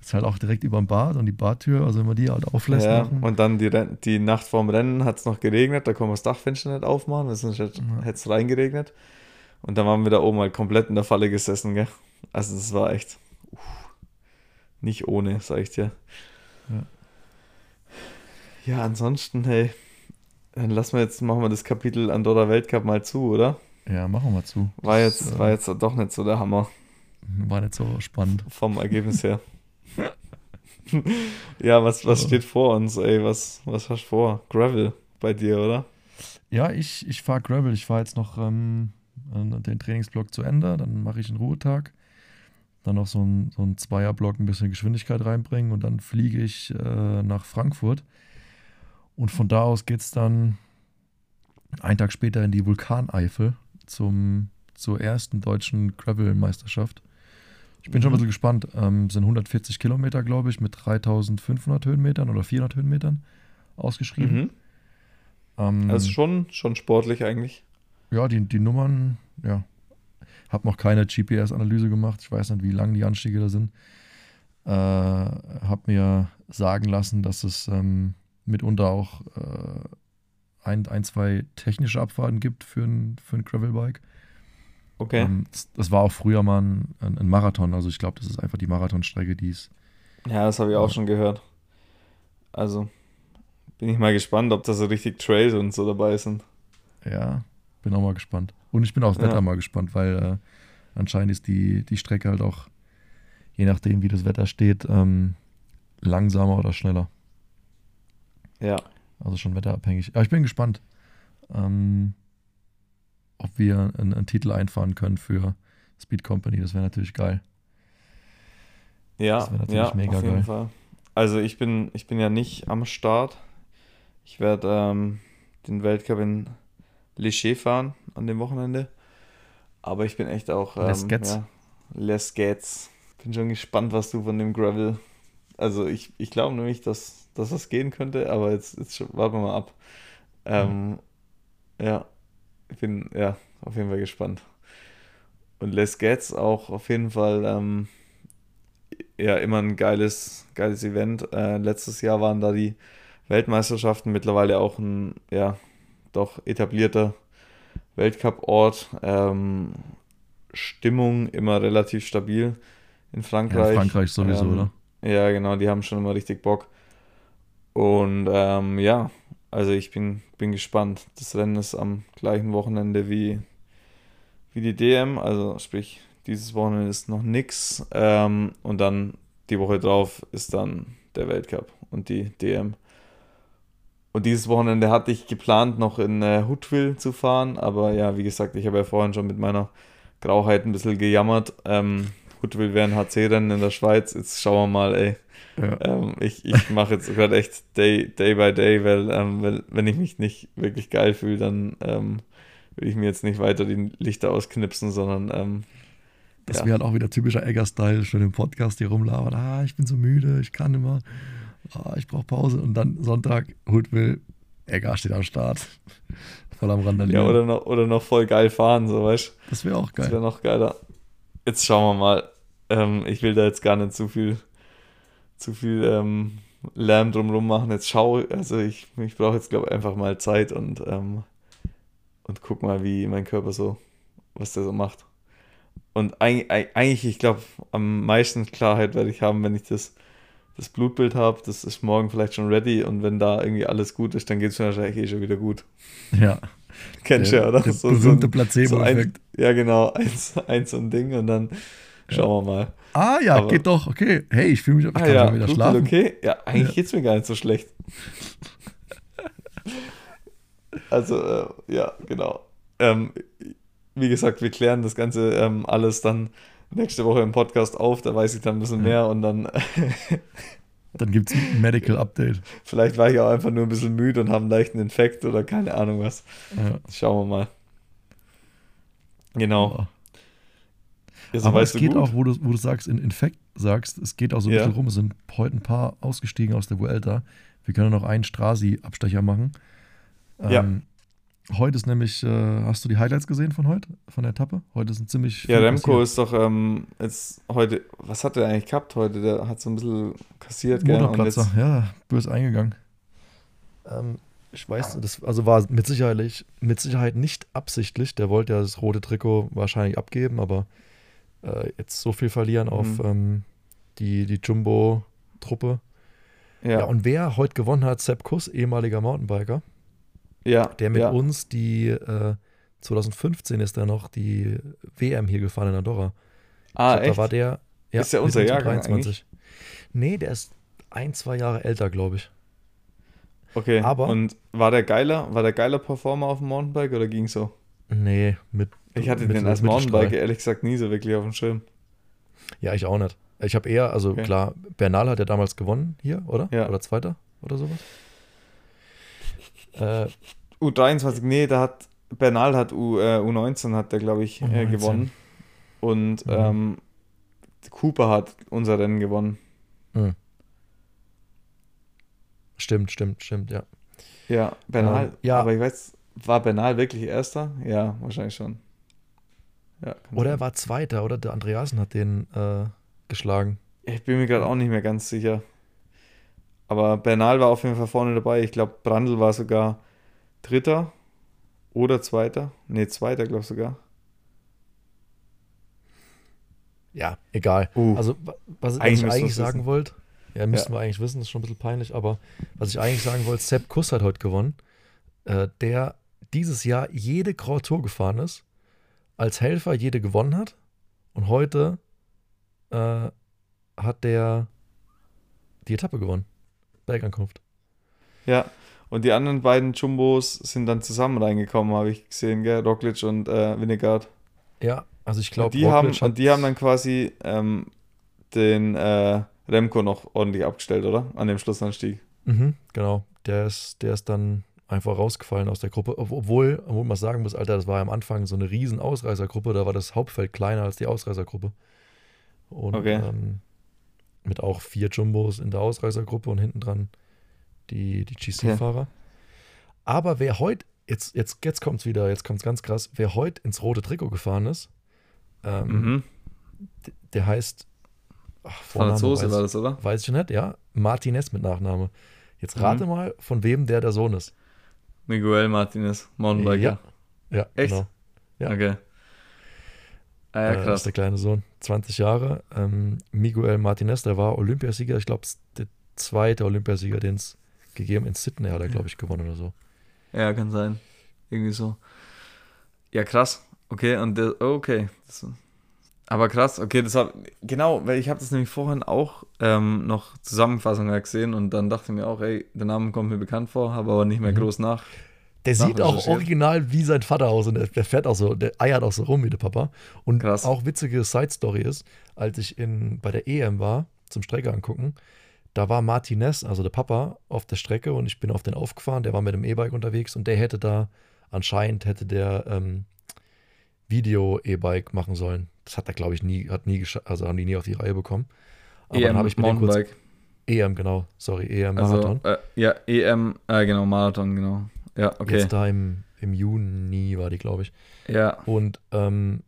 S2: Das ist halt auch direkt über dem Bad und die Badtür, also wenn man die halt auflässt.
S1: Ja,
S2: machen.
S1: und dann die, Ren- die Nacht vorm Rennen hat es noch geregnet, da kann man das Dachfenster nicht aufmachen, sonst hätte
S2: Ja.
S1: es reingeregnet. Und dann waren wir da oben halt komplett in der Falle gesessen, gell? Also das war echt uff, nicht ohne, sag ich dir.
S2: Ja.
S1: Ja, ansonsten, hey, dann lassen wir jetzt, machen wir das Kapitel Andorra Weltcup mal zu, oder?
S2: ja, machen wir zu.
S1: War
S2: Das,
S1: jetzt,
S2: äh,
S1: war jetzt doch nicht so der Hammer
S2: war nicht so spannend.
S1: vom Ergebnis her. ja, was, was steht vor uns, ey? Was, was hast du vor? Gravel bei dir, oder?
S2: Ja, ich, ich fahre Gravel. Ich fahre jetzt noch ähm, äh, den Trainingsblock zu Ende. Dann mache ich einen Ruhetag. Dann noch so ein, so ein Zweierblock ein bisschen Geschwindigkeit reinbringen. Und dann fliege ich äh, nach Frankfurt. Und von da aus geht es dann einen Tag später in die Vulkaneifel zum, zur ersten deutschen Gravel-Meisterschaft. Ich bin schon ein bisschen gespannt. Ähm, sind 140 Kilometer, glaube ich, mit 3500 Höhenmetern oder 400 Höhenmetern ausgeschrieben.
S1: Mhm.
S2: Ähm,
S1: Also schon, schon sportlich eigentlich.
S2: ja, die, die Nummern, ja. Habe noch keine GPS-Analyse gemacht. Ich weiß nicht, wie lang die Anstiege da sind. Äh, habe mir sagen lassen, dass es ähm, mitunter auch äh, ein, ein, zwei technische Abfahrten gibt für ein, für ein Gravelbike.
S1: Okay.
S2: Ähm, das, das war auch früher mal ein, ein, Marathon. Also ich glaube, das ist einfach die Marathonstrecke, die ist.
S1: ja, das habe ich auch
S2: ja.
S1: schon gehört. Also bin ich mal gespannt, ob da so richtig Trails und so dabei sind.
S2: Ja, bin auch mal gespannt. Und ich bin aufs
S1: Ja.
S2: Wetter mal gespannt, weil äh, anscheinend ist die, die Strecke halt auch, je nachdem wie das Wetter steht, ähm, langsamer oder schneller.
S1: Ja.
S2: Also schon wetterabhängig. Aber ich bin gespannt, ähm, ob wir einen, einen Titel einfahren können für Speed Company. Das wäre natürlich geil.
S1: Ja,
S2: Das natürlich
S1: ja,
S2: mega
S1: auf jeden
S2: geil.
S1: Fall. Also ich bin, ich bin ja nicht am Start. Ich werde ähm, den Weltcup in Leger fahren an dem Wochenende. Aber ich bin echt auch. Ähm,
S2: Les Gets.
S1: Ja, Les Gets. Bin schon gespannt, was du von dem Gravel. Also ich, ich glaube nämlich, dass, dass das gehen könnte, aber jetzt, jetzt warten wir mal ab. Ähm, ja, ich bin ja auf jeden Fall gespannt. Und Les Gets auch auf jeden Fall ähm, ja immer ein geiles, geiles Event. Äh, letztes Jahr waren da die Weltmeisterschaften mittlerweile auch ein ja doch etablierter Weltcup-Ort. Ähm, Stimmung immer relativ stabil in
S2: Ja,
S1: Frankreich.
S2: Frankreich sowieso,
S1: Ähm,
S2: oder?
S1: Ja, genau, die haben schon immer richtig Bock. Und ähm, ja, also ich bin, bin gespannt. Das Rennen ist am gleichen Wochenende wie, wie die DM, also sprich, dieses Wochenende ist noch nix. Ähm, und dann die Woche drauf ist dann der Weltcup und die DM. Und dieses Wochenende hatte ich geplant, noch in äh, Huttwil zu fahren, aber ja, wie gesagt, ich habe ja vorhin schon mit meiner Grauheit ein bisschen gejammert. Ähm, Huttwil wäre ein HC-Rennen in der Schweiz. Jetzt schauen wir mal, ey.
S2: Ja.
S1: Ähm, ich ich mache jetzt gerade echt Day, Day by Day, weil, ähm, wenn ich mich nicht wirklich geil fühle, dann ähm, will ich mir jetzt nicht weiter die Lichter ausknipsen, sondern ähm,
S2: Das
S1: ja.
S2: wäre halt auch wieder typischer Egger-Style, schon im Podcast hier rumlabern. Ah, ich bin so müde, ich kann immer. Ah, ich brauche Pause. Und dann Sonntag, Hutwill, Egger steht am Start. Voll am
S1: ja,
S2: Randalieren.
S1: oder noch, oder noch voll geil fahren, so weißt du.
S2: das wäre auch
S1: Das
S2: geil.
S1: wäre noch geiler. Jetzt schauen wir mal. Ähm, ich will da jetzt gar nicht zu viel, zu viel ähm, Lärm drumrum machen. Jetzt schau, also ich, ich brauche jetzt, glaube ich, einfach mal Zeit und, ähm, und guck mal, wie mein Körper so, was der so macht. Und eigentlich ich glaube, am meisten Klarheit werde ich haben, wenn ich das das Blutbild habe, das ist morgen vielleicht schon ready und wenn da irgendwie alles gut ist, dann geht es mir wahrscheinlich eh schon wieder gut.
S2: Ja.
S1: Kennst du ja, oder?
S2: Der
S1: So,
S2: berühmte
S1: so,
S2: Placebo-Effekt.
S1: so Ja, genau, eins, eins ein Ding und dann schauen wir mal.
S2: ah ja,
S1: Aber-
S2: geht doch. Okay. Hey, ich fühle mich, ich
S1: Ah
S2: kann
S1: ja,
S2: schon wieder
S1: Blutbild
S2: schlafen.
S1: okay. Ja, eigentlich geht's mir gar nicht so schlecht. also, äh, ja, genau. Ähm, wie gesagt, wir klären das Ganze ähm, alles dann nächste Woche im Podcast auf. Da weiß ich dann ein bisschen
S2: Ja.
S1: mehr und dann
S2: Dann gibt es ein Medical Update.
S1: vielleicht war ich auch einfach nur ein bisschen müde und habe einen leichten Infekt oder keine Ahnung was.
S2: Ja.
S1: Schauen wir mal. Genau. Jetzt
S2: Aber es geht
S1: gut.
S2: auch, wo du, wo du sagst, in Infekt sagst, es geht auch so ein
S1: Ja.
S2: bisschen rum. Es sind heute ein paar ausgestiegen aus der Vuelta. Wir können noch einen Strasi-Abstecher machen.
S1: Ja.
S2: Heute ist nämlich, äh, hast du die Highlights gesehen von heute, von der Etappe? Heute ist ein ziemlich.
S1: Ja, Remco
S2: passiert.
S1: ist doch ähm, jetzt heute, was hat er eigentlich gehabt heute? Der hat so ein bisschen kassiert, gell? Und
S2: Motorplatzer,
S1: jetzt,
S2: ja, böse eingegangen. Ähm, ich weiß, das also war mit Sicherheit, mit Sicherheit nicht absichtlich. Der wollte ja das rote Trikot wahrscheinlich abgeben, aber äh, jetzt so viel verlieren auf
S1: Mhm.
S2: ähm, die, die Jumbo-Truppe. Ja.
S1: ja,
S2: und wer heute gewonnen hat, Sepp Kuss, ehemaliger Mountainbiker,
S1: ja,
S2: der mit
S1: ja.
S2: uns die äh, 2015 ist er noch die WM hier gefahren in Andorra.
S1: Ah,
S2: glaub,
S1: echt?
S2: Da war der. Ja,
S1: Ist der unser
S2: sind
S1: Jahrgang
S2: Nee, der ist ein, zwei Jahre älter, glaube ich.
S1: okay.
S2: aber-
S1: Und war der geiler, war der geiler Performer auf dem Mountainbike oder ging so?
S2: Nee, mit.
S1: Ich hatte
S2: mit-
S1: den als. Mountainbiker ehrlich gesagt nie so wirklich auf dem Schirm.
S2: Ja, ich auch nicht. Ich habe eher, also
S1: Okay.
S2: klar, Bernal hat ja damals gewonnen hier, oder?
S1: Ja.
S2: Oder Zweiter oder sowas. Äh,
S1: U23, nee, da hat Bernal hat U, äh, U19 hat der, glaube ich, äh,
S2: U19.
S1: gewonnen. Und
S2: Mhm.
S1: ähm, Cooper hat unser Rennen gewonnen.
S2: stimmt, stimmt, stimmt, ja.
S1: Ja, Bernal.
S2: Ähm, ja.
S1: Aber ich weiß, war Bernal wirklich Erster? Ja, wahrscheinlich schon. Ja,
S2: Oder er war Zweiter, oder? Der Andreasen hat den äh, geschlagen.
S1: Ich bin mir gerade auch nicht mehr ganz sicher. Aber Bernal war auf jeden Fall vorne dabei. Ich glaube, Brandl war sogar Dritter oder Zweiter. Nee, Zweiter, glaube ich sogar.
S2: Ja, egal.
S1: Uh,
S2: Also, wa- was, was
S1: Eigentlich
S2: ich eigentlich sagen wollte, ja, müssten
S1: Ja.
S2: wir eigentlich wissen, ist schon ein bisschen peinlich, aber was ich eigentlich sagen wollte, Sepp Kuss hat heute gewonnen, äh, der dieses Jahr jede Grand Tour gefahren ist, als Helfer jede gewonnen hat und heute äh, hat der die Etappe gewonnen. Bergankunft.
S1: ja. Und die anderen beiden Jumbos sind dann zusammen reingekommen, habe ich gesehen, gell? Roglic und äh, Vinegaard.
S2: Ja, also ich glaube,
S1: die, haben, und die haben dann quasi ähm, den äh, Remco noch ordentlich abgestellt, oder? An dem Schlussanstieg.
S2: Mhm, genau. Der ist, der ist dann einfach rausgefallen aus der Gruppe. Ob- Obwohl, obwohl man sagen muss, Alter, das war am Anfang so eine riesen Ausreißergruppe. Da war das Hauptfeld kleiner als die Ausreißergruppe. Und
S1: Okay.
S2: ähm, mit auch vier Jumbos in der Ausreißergruppe und hinten dran die, die GC-Fahrer. Aber wer heute, jetzt, jetzt, jetzt kommt es wieder, jetzt kommt es ganz krass, wer heute ins rote Trikot gefahren ist, ähm,
S1: Mhm.
S2: der heißt ach, Vorname
S1: Franzose
S2: weiß-
S1: war das, oder?
S2: Weiß ich nicht, ja. Martinez mit Nachname. Jetzt rate mal, von wem der der Sohn ist.
S1: Miguel Martinez, Mountainbiker.
S2: Ja. Ja,
S1: Echt?
S2: genau. Ja.
S1: Okay. Ah ja,
S2: Äh,
S1: krass.
S2: ist der kleine Sohn. 20 Jahre. Ähm, Miguel Martinez, der war Olympiasieger. Ich glaube, der zweite Olympiasieger, den es gegeben in Sydney hat er, glaube ich, gewonnen oder so.
S1: Ja, kann sein. Irgendwie so. Ja, krass. Okay, und der, oh, okay. Das, aber krass, okay, das hab, genau, weil ich habe das nämlich vorhin auch ähm, noch Zusammenfassungen gesehen und dann dachte ich mir auch, ey, der Name kommt mir bekannt vor, habe aber nicht mehr
S2: Mhm.
S1: groß nach.
S2: Der sieht auch original wie sein Vater aus und der, der fährt auch so, der eiert auch so rum wie der Papa. Und
S1: Krass.
S2: auch witzige Side-Story ist, als ich in, bei der EM war, zum Strecke angucken, da war Martinez, also der Papa, auf der Strecke und ich bin auf den aufgefahren, der war mit dem E-Bike unterwegs und der hätte da, anscheinend hätte der ähm, Video-E-Bike machen sollen. Das hat er, glaube ich, nie, hat nie also haben die nie auf die Reihe bekommen. Aber dann habe ich mit dem kurz,
S1: E.
S2: EM, genau, sorry, EM Marathon.
S1: Also, äh, ja, EM, äh, genau, Marathon, genau. Ja, okay.
S2: Jetzt da im, im Juni war die, glaube ich.
S1: Ja,
S2: Und ähm,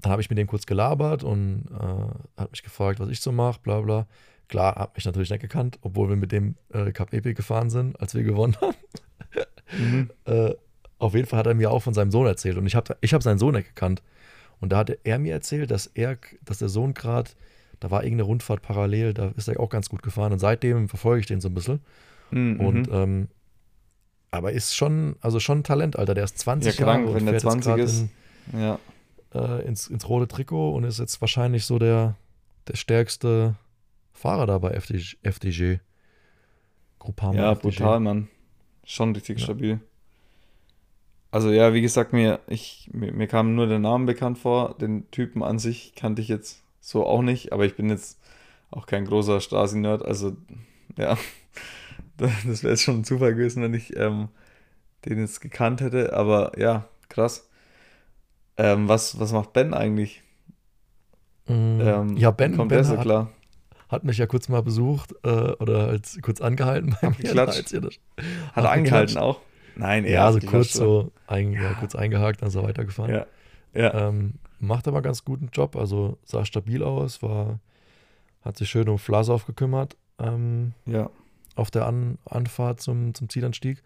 S2: dann habe ich mit dem kurz gelabert und äh, hat mich gefragt, was ich so mache, bla bla. Klar, hat mich natürlich nicht gekannt, obwohl wir mit dem äh, Cup Epic gefahren sind, als wir gewonnen haben.
S1: mhm.
S2: Äh, auf jeden Fall hat er mir auch von seinem Sohn erzählt und ich habe ich hab seinen Sohn nicht gekannt. Und da hatte er mir erzählt, dass er, dass der Sohn gerade da war irgendeine Rundfahrt parallel, da ist er auch ganz gut gefahren. Und seitdem verfolge ich den so ein bisschen.
S1: Mhm.
S2: Und ähm, aber ist schon, also schon ein Talent, Alter. Der ist 20
S1: Ja, krank,
S2: Jahre
S1: wenn der
S2: fährt jetzt
S1: 20
S2: grad
S1: ist.
S2: In,
S1: ja.
S2: äh, ins, ins rote Trikot und ist jetzt wahrscheinlich so der, der stärkste Fahrer da bei FDG. FDG. Groupama
S1: Ja,
S2: FDG.
S1: brutal, Mann. Schon richtig
S2: Ja.
S1: stabil. Also ja, wie gesagt, mir, ich, mir, mir kam nur der Name bekannt vor. Den Typen an sich kannte ich jetzt so auch nicht, aber ich bin jetzt auch kein großer Stasi-Nerd. Also ja, das wäre jetzt schon ein Zufall gewesen, wenn ich ähm, den jetzt gekannt hätte. Aber ja, krass. Ähm, was, was macht Ben eigentlich?
S2: Mm,
S1: Ähm,
S2: ja, Ben,
S1: kommt
S2: ben
S1: der so
S2: hat,
S1: klar?
S2: hat mich ja kurz mal besucht äh, oder halt kurz angehalten bei mir. Als ihr das-
S1: Hat er angehalten auch? Nein,
S2: Ja, so
S1: abgeklatscht,
S2: kurz so ein, ja.
S1: Ja.
S2: kurz eingehakt, dann ist er weitergefahren.
S1: Ja, ja.
S2: Ähm, macht aber ganz guten Job, also sah stabil aus, war, hat sich schön um Vlasov gekümmert ähm,
S1: ja.
S2: Auf der An Anfahrt zum, zum Zielanstieg.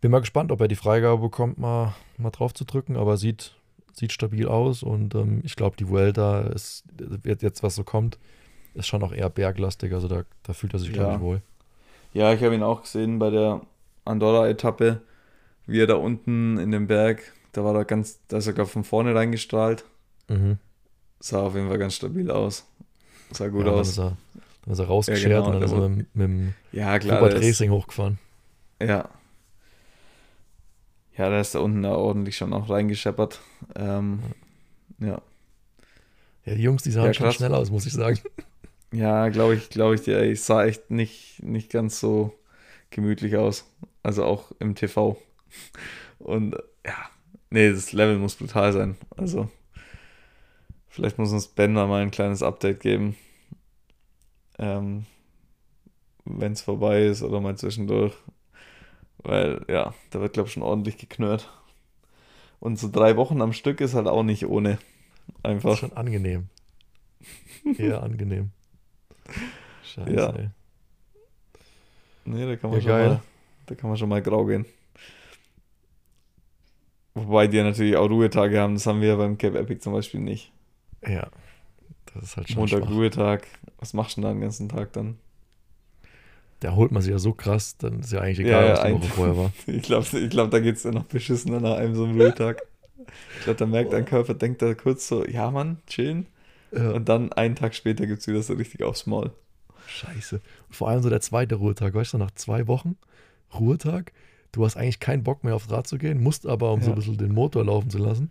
S2: Bin mal gespannt, ob er die Freigabe bekommt, mal, mal drauf zu drücken, aber sieht, sieht stabil aus und ähm, ich glaube, die Vuelta ist, wird jetzt, was so kommt, ist schon auch eher berglastig, also da, da fühlt er sich, glaube
S1: Ja.
S2: ich, wohl.
S1: Ja, ich habe ihn auch gesehen bei der Andorra-Etappe, wie er da unten in dem Berg, da war er ganz, da ist er glaube von vorne reingestrahlt.
S2: Mhm.
S1: Sah auf jeden Fall ganz stabil aus. Sah gut
S2: ja, Dann
S1: aus.
S2: ist er, dann ist er rausgeschert
S1: Ja, genau,
S2: und dann ist
S1: der
S2: er mit, mit dem
S1: Ja, klar.
S2: Robert
S1: ist,
S2: Racing hochgefahren.
S1: ja. Ja, da ist da unten da ordentlich schon auch reingescheppert. Ähm, ja.
S2: Ja, die Jungs, die sahen
S1: Ja,
S2: schon schnell aus, muss ich sagen.
S1: Ja, glaube ich, glaube ich dir. Ich sah echt nicht, nicht ganz so gemütlich aus. Also auch im TV. Und ja, nee, das Level muss brutal sein. Also, vielleicht muss uns Ben da mal ein kleines Update geben. Ähm, wenn es vorbei ist oder mal zwischendurch. Weil, ja, da wird, glaube ich, schon ordentlich geknurrt. Und so drei Wochen am Stück ist halt auch nicht ohne.
S2: Das ist
S1: Einfach.
S2: schon angenehm. Eher angenehm. Scheiße,
S1: Ja.
S2: ey.
S1: Nee, da kann man
S2: Ja,
S1: schon
S2: geil.
S1: mal, da kann man schon mal grau gehen. Wobei die natürlich auch Ruhetage haben, das haben wir ja beim Cape Epic zum Beispiel nicht.
S2: Ja. Das ist halt schon
S1: Montag
S2: schwach.
S1: Ruhetag, was machst du denn da den ganzen Tag dann?
S2: Der holt man sich ja so krass, dann ist ja eigentlich
S1: Ja,
S2: egal,
S1: ja,
S2: was die Woche vorher war.
S1: Ich glaube, ich glaub, da geht es ja noch beschissener nach einem so einem Ruhetag. Ich glaube, da merkt dein Körper, denkt da kurz so, ja Mann, chillen.
S2: Ja.
S1: Und dann einen Tag später gibt es wieder so richtig aufs Maul.
S2: Scheiße. Und vor allem so der zweite Ruhetag, weißt du, nach zwei Wochen Ruhetag, du hast eigentlich keinen Bock mehr aufs Rad zu gehen, musst aber, um so ein
S1: Ja.
S2: bisschen den Motor laufen zu lassen.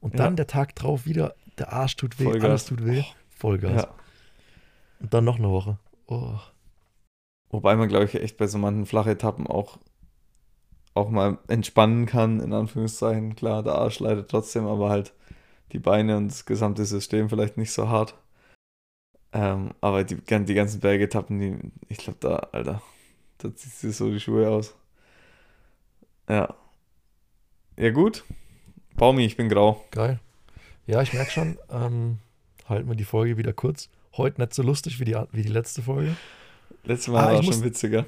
S2: Und dann
S1: Ja.
S2: der Tag drauf wieder, der Arsch tut weh,
S1: Vollgas.
S2: alles tut weh. Vollgas.
S1: Ja.
S2: Und dann noch eine Woche. Oh.
S1: Wobei man, glaube ich, echt bei so manchen Flachetappen auch, auch mal entspannen kann, in Anführungszeichen. Klar, der Arsch leidet trotzdem, aber halt die Beine und das gesamte System vielleicht nicht so hart. Ähm, aber die, die ganzen Bergetappen, die, ich glaube, da, Alter, da zieht sich so die Schuhe aus. Ja. Ja, gut. Baumi, ich bin grau.
S2: Geil. Ja, ich merke schon, ähm, halten wir die Folge wieder kurz. Heute nicht so lustig wie die, wie die letzte Folge.
S1: Letztes Mal
S2: Ah,
S1: war
S2: ich
S1: es
S2: muss-
S1: schon witziger.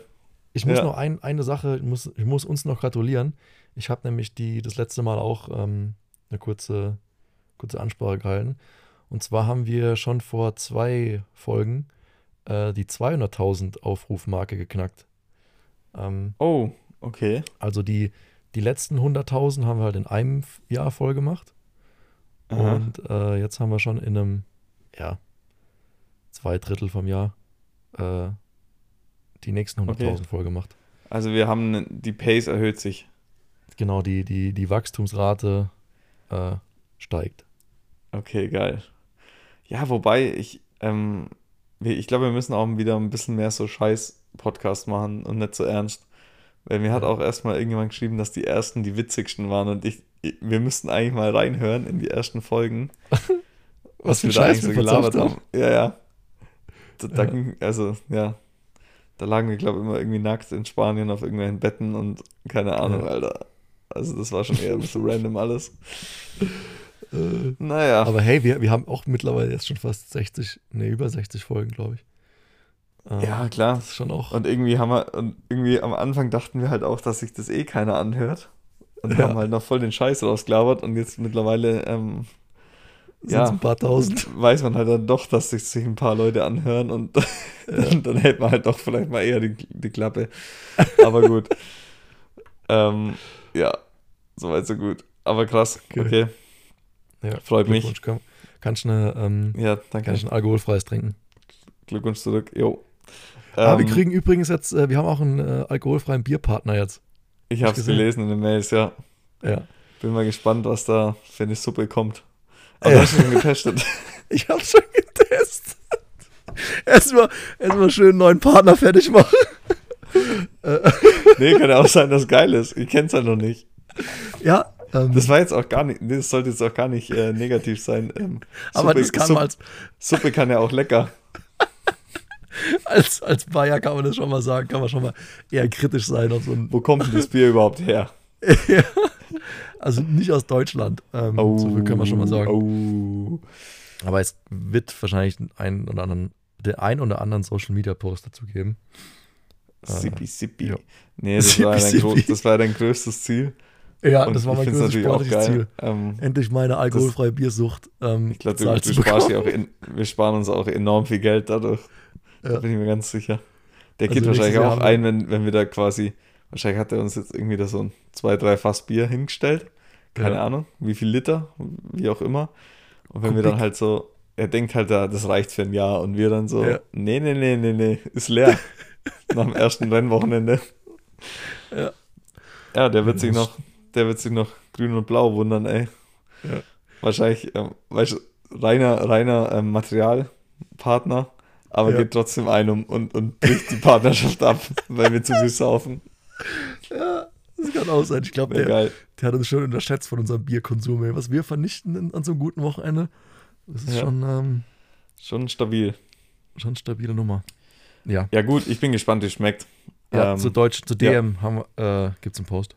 S2: Ich muss
S1: Ja.
S2: noch ein, eine Sache, ich muss, ich muss uns noch gratulieren. Ich habe nämlich die, das letzte Mal auch ähm, eine kurze, kurze Ansprache gehalten. Und zwar haben wir schon vor zwei Folgen äh, die 200.000 Aufrufmarke geknackt. Ähm,
S1: Oh, okay.
S2: also die, die letzten 100.000 haben wir halt in einem Jahr voll gemacht.
S1: Aha.
S2: Und äh, jetzt haben wir schon in einem, ja, zwei Drittel vom Jahr äh, die nächsten 100.000
S1: Okay.
S2: voll gemacht.
S1: Also wir haben, die Pace erhöht sich.
S2: Genau, die, die, die Wachstumsrate äh, steigt.
S1: Okay, geil. Ja, wobei ich, ähm, ich glaube, wir müssen auch wieder ein bisschen mehr so Scheiß-Podcast machen und nicht so ernst. Weil mir hat auch erstmal irgendjemand geschrieben, dass die ersten die witzigsten waren und ich- wir müssten eigentlich mal reinhören in die ersten Folgen, was,
S2: für
S1: wir da eigentlich so gelabert haben. Ja, ja. Da, da
S2: Ja.
S1: ging, also, ja. Da lagen wir, glaube ich, immer irgendwie nackt in Spanien auf irgendwelchen Betten und keine Ahnung,
S2: Ja.
S1: Alter. Also das war schon eher ein bisschen random alles.
S2: Äh,
S1: Naja.
S2: aber hey, wir, wir haben auch mittlerweile jetzt schon fast 60, ne, über 60 Folgen, glaube ich. Äh,
S1: ja, klar.
S2: Das ist schon auch.
S1: Und irgendwie haben wir, und irgendwie am Anfang dachten wir halt auch, dass sich das eh keiner anhört. Und
S2: Ja.
S1: haben halt noch voll den Scheiß rausgelabert und jetzt mittlerweile, ähm, Ja.
S2: ein paar tausend.
S1: weiß man halt dann doch, dass sich, ein paar Leute anhören und dann, dann hält man halt doch vielleicht mal eher die, die Klappe. Aber gut. ähm, ja, soweit so gut. Aber krass,
S2: Okay. Ja,
S1: Freut mich.
S2: Glückwunsch, Kann, kannst du eine, ähm,
S1: Ja, danke.
S2: kannst ein alkoholfreies trinken.
S1: Glückwunsch zurück. Jo.
S2: Aber wir
S1: Ähm,
S2: kriegen übrigens jetzt, äh, wir haben auch einen äh, alkoholfreien Bierpartner jetzt.
S1: ich habe es gelesen in den Mails, ja.
S2: Ja.
S1: Bin mal gespannt, was da für eine Suppe kommt. Aber
S2: Ja.
S1: du hast schon getestet.
S2: Ich habe schon getestet. Erstmal erstmal schön einen neuen Partner fertig machen.
S1: nee, kann ja auch sein, dass es geil ist. Ich kenne es halt noch nicht.
S2: Ja, ähm,
S1: Das war jetzt auch gar nicht, das sollte jetzt auch gar nicht äh, negativ sein. Ähm,
S2: aber
S1: Suppe-
S2: das kann
S1: Suppe-
S2: man als,
S1: Suppe kann ja auch lecker.
S2: als, als Bayer kann man das schon mal sagen, kann man schon mal eher kritisch sein auf so
S1: Wo kommt denn das Bier überhaupt her?
S2: Ja. Also nicht aus Deutschland. Ähm, so viel können wir schon mal sagen.
S1: Oh.
S2: Aber es wird wahrscheinlich einen oder anderen, den ein oder anderen Social Media Post dazu geben.
S1: Sippi, sippi.
S2: ja.
S1: Nee, das,
S2: Sippi,
S1: war dein das war dein größtes Ziel.
S2: Ja,
S1: Und
S2: das war mein größtes sportliches Ziel.
S1: Ähm,
S2: Endlich meine alkoholfreie Biersucht. Ähm,
S1: ich glaube, auch in, wir sparen uns auch enorm viel Geld dadurch. Da
S2: Ja.
S1: bin ich mir ganz sicher. Der
S2: Also
S1: geht wahrscheinlich auch
S2: wir-
S1: ein, wenn, wenn wir da quasi, wahrscheinlich hat er uns jetzt irgendwie da so ein zwei, drei Fass Bier hingestellt. Keine
S2: Ja.
S1: Ahnung, wie viel Liter, wie auch immer. Und wenn wir
S2: Kubik.
S1: dann halt so, er denkt halt, da, das reicht für ein Jahr. Und wir dann so,
S2: Ja.
S1: nee, nee, nee, nee, nee, ist leer. Nach dem ersten Rennwochenende.
S2: Ja.
S1: Ja, der wird sich noch, der wird sich noch grün und blau wundern, ey.
S2: Ja.
S1: Wahrscheinlich, ähm, weißt du, reiner, reiner ähm, Materialpartner, aber
S2: Ja.
S1: geht trotzdem ein um, und, und bricht die Partnerschaft ab, weil wir zu viel saufen.
S2: Ja, das kann auch sein. Ich glaube, der,
S1: geil.
S2: der hat uns schon unterschätzt von unserem Bierkonsum, ey. was wir vernichten an so einem guten Wochenende. Das ist
S1: Ja.
S2: schon, ähm,
S1: Schon stabil.
S2: schon eine stabile Nummer. Ja.
S1: Ja, gut, ich bin gespannt, wie es schmeckt.
S2: Ja,
S1: Ähm,
S2: zu Deutsch, zu
S1: ja.
S2: DM wir, äh, gibt es einen Post.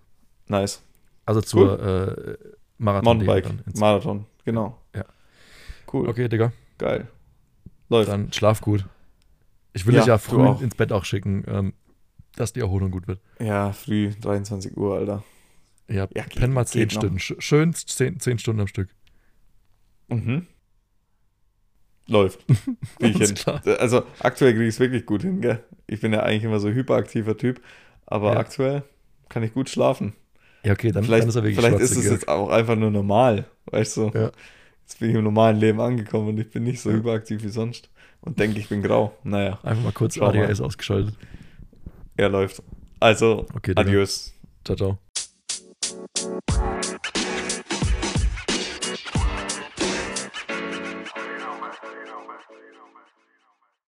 S1: Nice.
S2: Also zur äh, Marathon
S1: Mountainbike, Marathon, genau.
S2: Ja.
S1: Cool,
S2: Okay, Digga.
S1: geil. Läuft.
S2: Dann schlaf gut. Ich will
S1: Ja,
S2: dich ja früh ins Bett auch schicken, ähm, dass die Erholung gut wird.
S1: Ja, früh, 23 Uhr, Alter.
S2: Ja,
S1: Ja,
S2: penn mal 10
S1: geht noch.
S2: Stunden. Sch- Schön 10, 10 Stunden am Stück.
S1: Mhm. Läuft.
S2: Klar.
S1: Also aktuell kriege ich es wirklich gut hin, gell? Ich bin ja eigentlich immer so hyperaktiver Typ, aber
S2: Ja.
S1: aktuell kann ich gut schlafen.
S2: Ja, okay, dann,
S1: vielleicht
S2: dann ist er wirklich
S1: vielleicht ist es jetzt auch einfach nur normal, weißt du?
S2: Ja.
S1: Jetzt bin ich im normalen Leben angekommen und ich bin nicht so
S2: Ja.
S1: hyperaktiv wie sonst und denke, ich bin grau. Naja,
S2: Einfach mal kurz. ADHS ausgeschaltet.
S1: Er läuft. Also,
S2: okay,
S1: adios.
S2: Ciao, ciao.